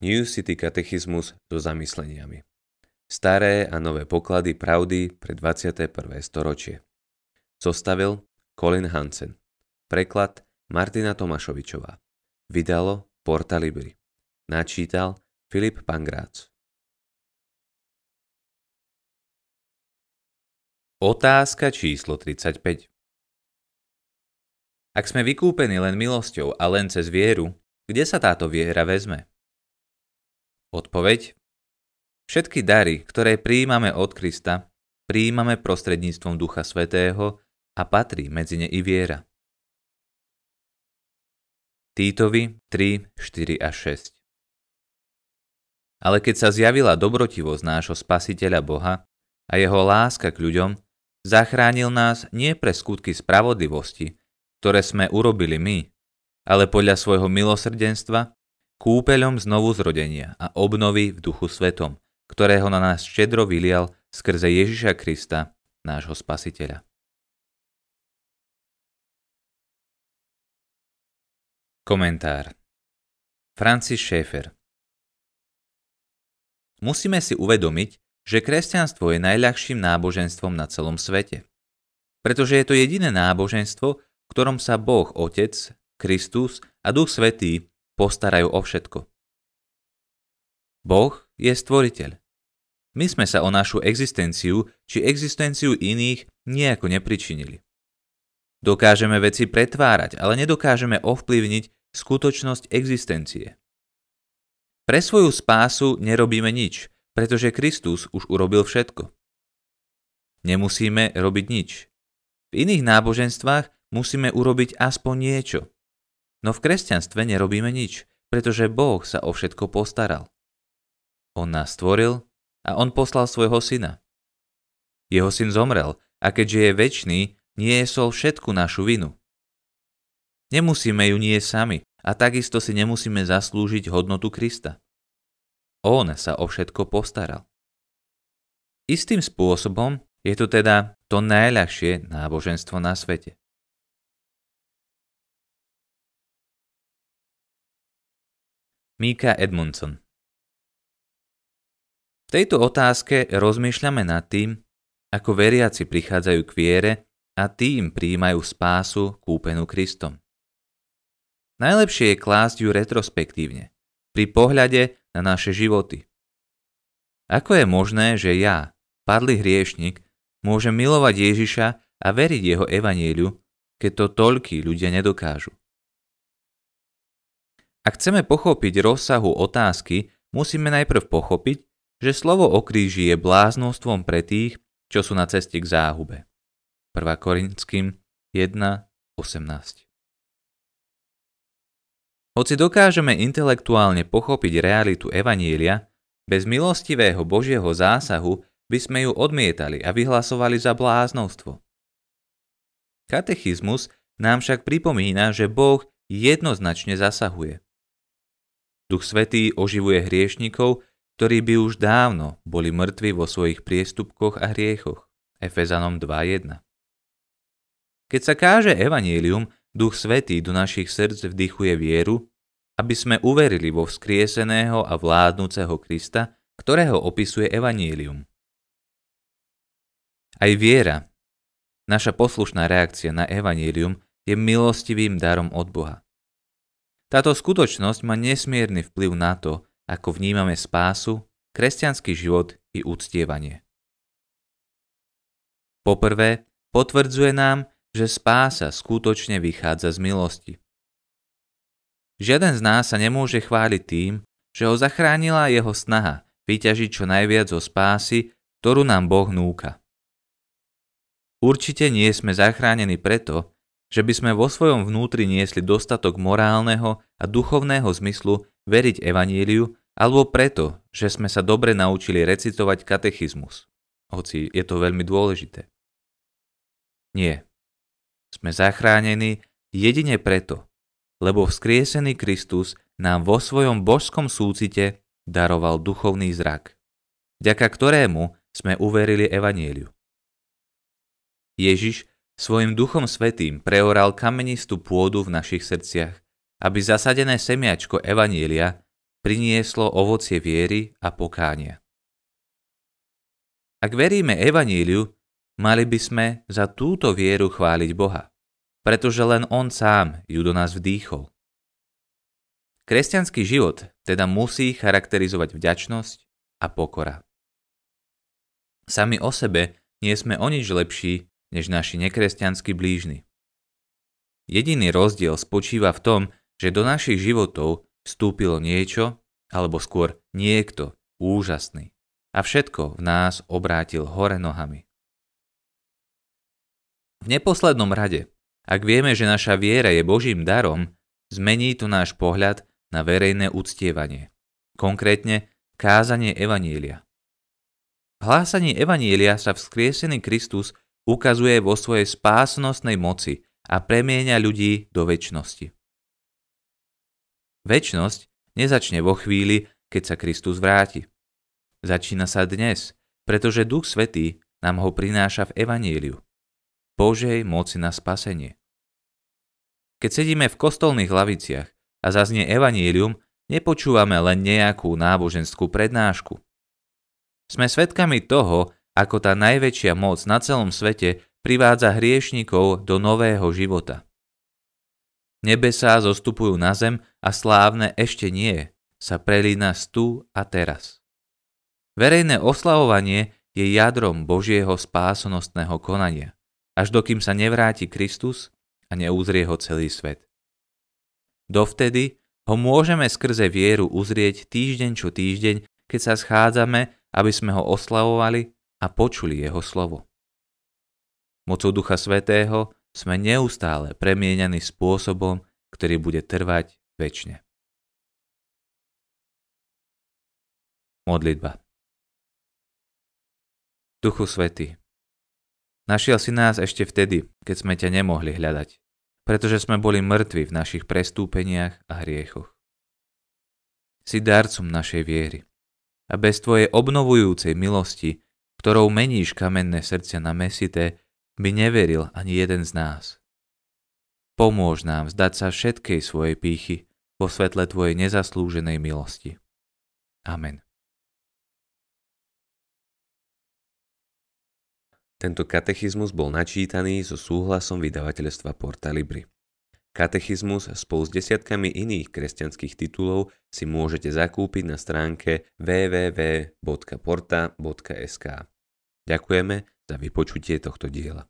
New City katechizmus so zamysleniami. Staré a nové poklady pravdy pre 21. storočie. Zostavil Colin Hansen. Preklad Martina Tomašovičová. Vydalo Porta Libri. Načítal Filip Pangrác. Otázka číslo 35 Ak sme vykúpení len milosťou a len cez vieru, kde sa táto viera vezme? Odpoveď? Všetky dary, ktoré prijímame od Krista, prijímame prostredníctvom Ducha Svetého a patrí medzi ne i viera. Týtovi 3, 4 a 6 Ale keď sa zjavila dobrotivosť nášho Spasiteľa Boha a jeho láska k ľuďom, zachránil nás nie pre skutky spravodlivosti, ktoré sme urobili my, ale podľa svojho milosrdenstva kúpeľom znovu zrodenia a obnovy v duchu svetom, ktorého na nás štedro vylial skrze Ježiša Krista, nášho spasiteľa. Komentár Francis Schaeffer Musíme si uvedomiť, že kresťanstvo je najľahším náboženstvom na celom svete. Pretože je to jediné náboženstvo, v ktorom sa Boh Otec, Kristus a Duch Svetý postarajú o všetko. Boh je stvoriteľ. My sme sa o našu existenciu či existenciu iných nejako nepričinili. Dokážeme veci pretvárať, ale nedokážeme ovplyvniť skutočnosť existencie. Pre svoju spásu nerobíme nič, pretože Kristus už urobil všetko. Nemusíme robiť nič. V iných náboženstvách musíme urobiť aspoň niečo. No v kresťanstve nerobíme nič, pretože Boh sa o všetko postaral. On nás stvoril a on poslal svojho syna. Jeho syn zomrel a keďže je väčší, niesol všetku našu vinu. Nemusíme ju nie sami a takisto si nemusíme zaslúžiť hodnotu Krista. On sa o všetko postaral. Istým spôsobom je to teda to najľahšie náboženstvo na svete. Mika Edmundson V tejto otázke rozmýšľame nad tým, ako veriaci prichádzajú k viere a tým príjmajú spásu kúpenú Kristom. Najlepšie je klásť ju retrospektívne, pri pohľade na naše životy. Ako je možné, že ja, padlý hriešnik, môžem milovať Ježiša a veriť jeho evanieliu, keď to toľkí ľudia nedokážu? Ak chceme pochopiť rozsahu otázky, musíme najprv pochopiť, že slovo o kríži je bláznostvom pre tých, čo sú na ceste k záhube. 1 Korinským 1.18 Hoci dokážeme intelektuálne pochopiť realitu Evanielia, bez milostivého Božieho zásahu by sme ju odmietali a vyhlasovali za bláznostvo. Katechizmus nám však pripomína, že Boh jednoznačne zasahuje. Duch Svetý oživuje hriešnikov, ktorí by už dávno boli mŕtvi vo svojich priestupkoch a hriechoch. Efezanom 2.1 Keď sa káže evanílium, Duch Svetý do našich srdc vdychuje vieru, aby sme uverili vo vzkrieseného a vládnúceho Krista, ktorého opisuje evanílium. Aj viera, naša poslušná reakcia na evanílium, je milostivým darom od Boha. Táto skutočnosť má nesmierny vplyv na to, ako vnímame spásu, kresťanský život i úctievanie. Poprvé, potvrdzuje nám, že spása skutočne vychádza z milosti. Žiaden z nás sa nemôže chváliť tým, že ho zachránila jeho snaha vyťažiť čo najviac zo spásy, ktorú nám Boh núka. Určite nie sme zachránení preto, že by sme vo svojom vnútri niesli dostatok morálneho a duchovného zmyslu veriť evaníliu, alebo preto, že sme sa dobre naučili recitovať katechizmus, hoci je to veľmi dôležité. Nie. Sme zachránení jedine preto, lebo vzkriesený Kristus nám vo svojom božskom súcite daroval duchovný zrak, vďaka ktorému sme uverili evaníliu. Ježiš Svojim duchom svetým preoral kamenistú pôdu v našich srdciach, aby zasadené semiačko Evanielia prinieslo ovocie viery a pokánia. Ak veríme evaníliu, mali by sme za túto vieru chváliť Boha, pretože len On sám ju do nás vdýchol. Kresťanský život teda musí charakterizovať vďačnosť a pokora. Sami o sebe nie sme o nič lepší než naši nekresťanskí blížni. Jediný rozdiel spočíva v tom, že do našich životov vstúpilo niečo, alebo skôr niekto úžasný a všetko v nás obrátil hore nohami. V neposlednom rade, ak vieme, že naša viera je Božím darom, zmení to náš pohľad na verejné uctievanie, konkrétne kázanie Evanília. V hlásaní Evanília sa vzkriesený Kristus ukazuje vo svojej spásnostnej moci a premieňa ľudí do väčšnosti. Väčnosť nezačne vo chvíli, keď sa Kristus vráti. Začína sa dnes, pretože Duch Svetý nám ho prináša v Evaníliu. Božej moci na spasenie. Keď sedíme v kostolných laviciach a zaznie Evanílium, nepočúvame len nejakú náboženskú prednášku. Sme svedkami toho, ako tá najväčšia moc na celom svete privádza hriešnikov do nového života. Nebesá zostupujú na zem a slávne ešte nie, sa prelína tu a teraz. Verejné oslavovanie je jadrom Božieho spásonostného konania, až dokým sa nevráti Kristus a neuzrie ho celý svet. Dovtedy ho môžeme skrze vieru uzrieť týždeň čo týždeň, keď sa schádzame, aby sme ho oslavovali a počuli jeho slovo. Mocou Ducha Svetého sme neustále premieňaní spôsobom, ktorý bude trvať väčšine. Modlitba Duchu Svety, našiel si nás ešte vtedy, keď sme ťa nemohli hľadať, pretože sme boli mŕtvi v našich prestúpeniach a hriechoch. Si darcom našej viery a bez tvojej obnovujúcej milosti, ktorou meníš kamenné srdcia na mesité, by neveril ani jeden z nás. Pomôž nám vzdať sa všetkej svojej pýchy vo svetle Tvojej nezaslúženej milosti. Amen. Tento katechizmus bol načítaný so súhlasom vydavateľstva Porta Libri. Katechizmus spolu s desiatkami iných kresťanských titulov si môžete zakúpiť na stránke www.porta.sk. Ďakujeme za vypočutie tohto diela.